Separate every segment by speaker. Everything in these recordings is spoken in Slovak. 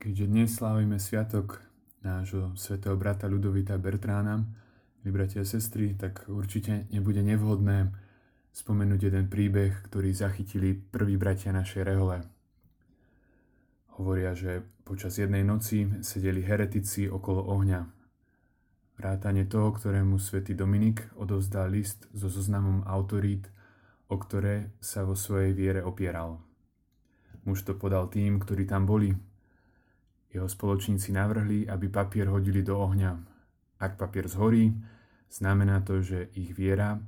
Speaker 1: Keďže dnes slávime sviatok nášho svätého brata Ludovita Bertrána, milí bratia a sestry, tak určite nebude nevhodné spomenúť jeden príbeh, ktorý zachytili prví bratia našej rehole. Hovoria, že počas jednej noci sedeli heretici okolo ohňa. Vrátane toho, ktorému svätý Dominik odovzdal list so zoznamom autorít, o ktoré sa vo svojej viere opieral. Muž to podal tým, ktorí tam boli, jeho spoločníci navrhli, aby papier hodili do ohňa. Ak papier zhorí, znamená to, že ich viera,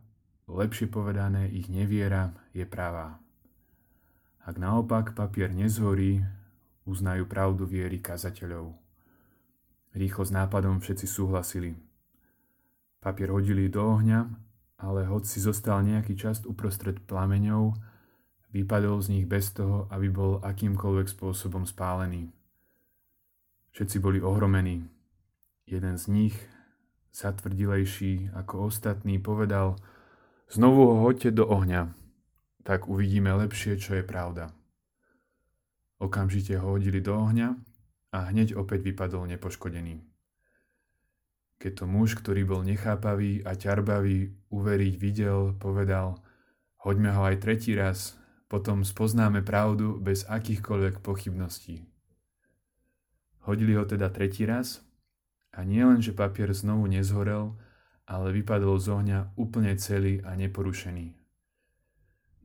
Speaker 1: lepšie povedané ich neviera, je pravá. Ak naopak papier nezhorí, uznajú pravdu viery kazateľov. Rýchlo s nápadom všetci súhlasili. Papier hodili do ohňa, ale hoď si zostal nejaký čas uprostred plameňov, vypadol z nich bez toho, aby bol akýmkoľvek spôsobom spálený. Všetci boli ohromení. Jeden z nich, zatvrdilejší ako ostatní, povedal Znovu ho hoďte do ohňa, tak uvidíme lepšie, čo je pravda. Okamžite ho hodili do ohňa a hneď opäť vypadol nepoškodený. Keď to muž, ktorý bol nechápavý a ťarbavý, uveriť videl, povedal Hoďme ho aj tretí raz, potom spoznáme pravdu bez akýchkoľvek pochybností. Hodili ho teda tretí raz a nie len, že papier znovu nezhorel, ale vypadol z ohňa úplne celý a neporušený.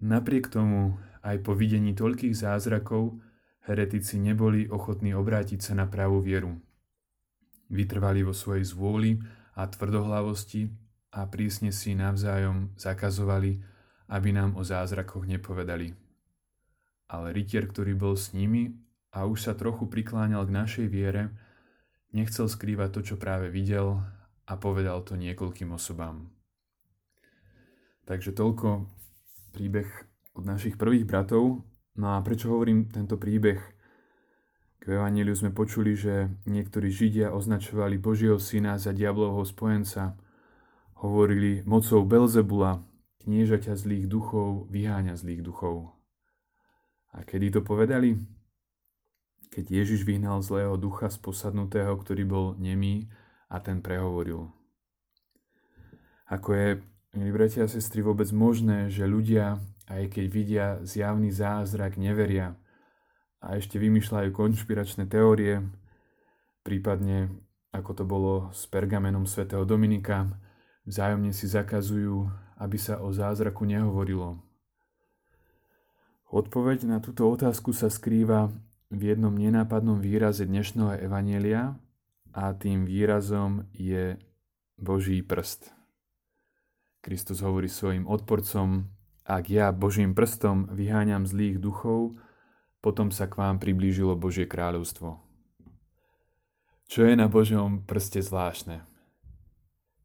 Speaker 1: Napriek tomu, aj po videní toľkých zázrakov, heretici neboli ochotní obrátiť sa na pravú vieru. Vytrvali vo svojej zvôli a tvrdohlavosti a prísne si navzájom zakazovali, aby nám o zázrakoch nepovedali. Ale rytier, ktorý bol s nimi a už sa trochu prikláňal k našej viere, nechcel skrývať to, čo práve videl a povedal to niekoľkým osobám. Takže toľko príbeh od našich prvých bratov. No a prečo hovorím tento príbeh? K Evangeliu sme počuli, že niektorí Židia označovali Božieho syna za diablovho spojenca. Hovorili mocou Belzebula, kniežaťa zlých duchov, vyháňa zlých duchov. A kedy to povedali? Keď Ježiš vyhnal zlého ducha z posadnutého, ktorý bol nemý a ten prehovoril. Ako je, milí bratia a sestry, vôbec možné, že ľudia, aj keď vidia zjavný zázrak, neveria a ešte vymýšľajú konšpiračné teórie, prípadne ako to bolo s pergamenom svätého Dominika, vzájomne si zakazujú, aby sa o zázraku nehovorilo. Odpoveď na túto otázku sa skrýva v jednom nenápadnom výraze dnešného evanielia a tým výrazom je Boží prst. Kristus hovorí svojim odporcom, ak ja Božím prstom vyháňam zlých duchov, potom sa k vám priblížilo Božie kráľovstvo. Čo je na Božom prste zvláštne?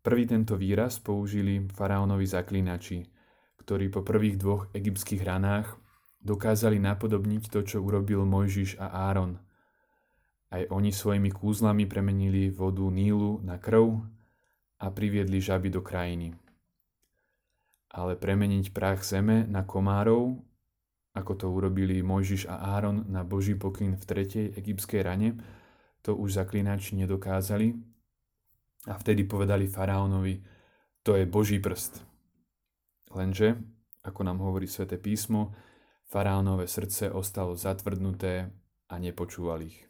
Speaker 1: Prvý tento výraz použili faraónovi zaklínači, ktorí po prvých dvoch egyptských ranách dokázali napodobniť to, čo urobil Mojžiš a Áron. Aj oni svojimi kúzlami premenili vodu Nílu na krv a priviedli žaby do krajiny. Ale premeniť prach zeme na komárov, ako to urobili Mojžiš a Áron na Boží pokyn v tretej egyptskej rane, to už zaklinači nedokázali a vtedy povedali faraónovi, to je Boží prst. Lenže, ako nám hovorí sväté písmo, Faraónové srdce ostalo zatvrdnuté a nepočúval ich.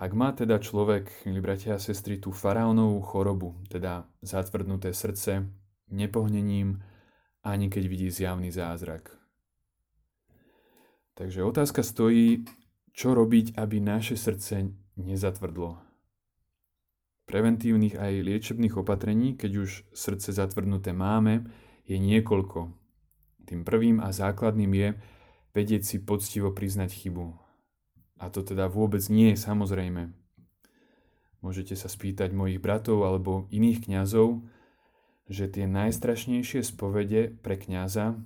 Speaker 1: Ak má teda človek, milí bratia a sestry, tú faraónovú chorobu, teda zatvrdnuté srdce, nepohnením, ani keď vidí zjavný zázrak. Takže otázka stojí, čo robiť, aby naše srdce nezatvrdlo. Preventívnych aj liečebných opatrení, keď už srdce zatvrdnuté máme, je niekoľko, tým prvým a základným je vedieť si poctivo priznať chybu. A to teda vôbec nie je samozrejme. Môžete sa spýtať mojich bratov alebo iných kňazov, že tie najstrašnejšie spovede pre kňaza,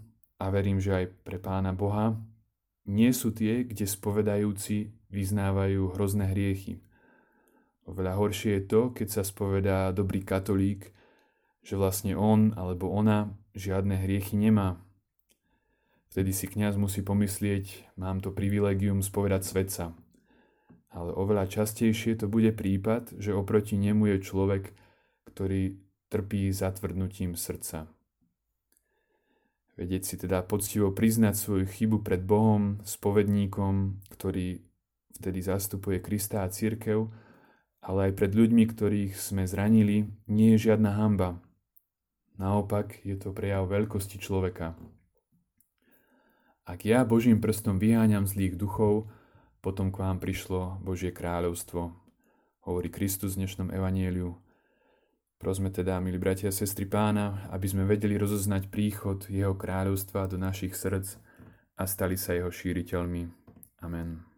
Speaker 1: a verím, že aj pre pána Boha, nie sú tie, kde spovedajúci vyznávajú hrozné hriechy. Oveľa horšie je to, keď sa spovedá dobrý katolík, že vlastne on alebo ona žiadne hriechy nemá, Vtedy si kňaz musí pomyslieť, mám to privilegium spovedať svetca. ale oveľa častejšie to bude prípad, že oproti nemu je človek, ktorý trpí zatvrdnutím srdca. Vedieť si teda poctivo priznať svoju chybu pred Bohom, spovedníkom, ktorý vtedy zastupuje Krista a církev, ale aj pred ľuďmi, ktorých sme zranili, nie je žiadna hamba. Naopak je to prejav veľkosti človeka. Ak ja Božím prstom vyháňam zlých duchov, potom k vám prišlo Božie kráľovstvo, hovorí Kristus v dnešnom evanieliu. Prosme teda, milí bratia a sestry pána, aby sme vedeli rozoznať príchod jeho kráľovstva do našich srdc a stali sa jeho šíriteľmi. Amen.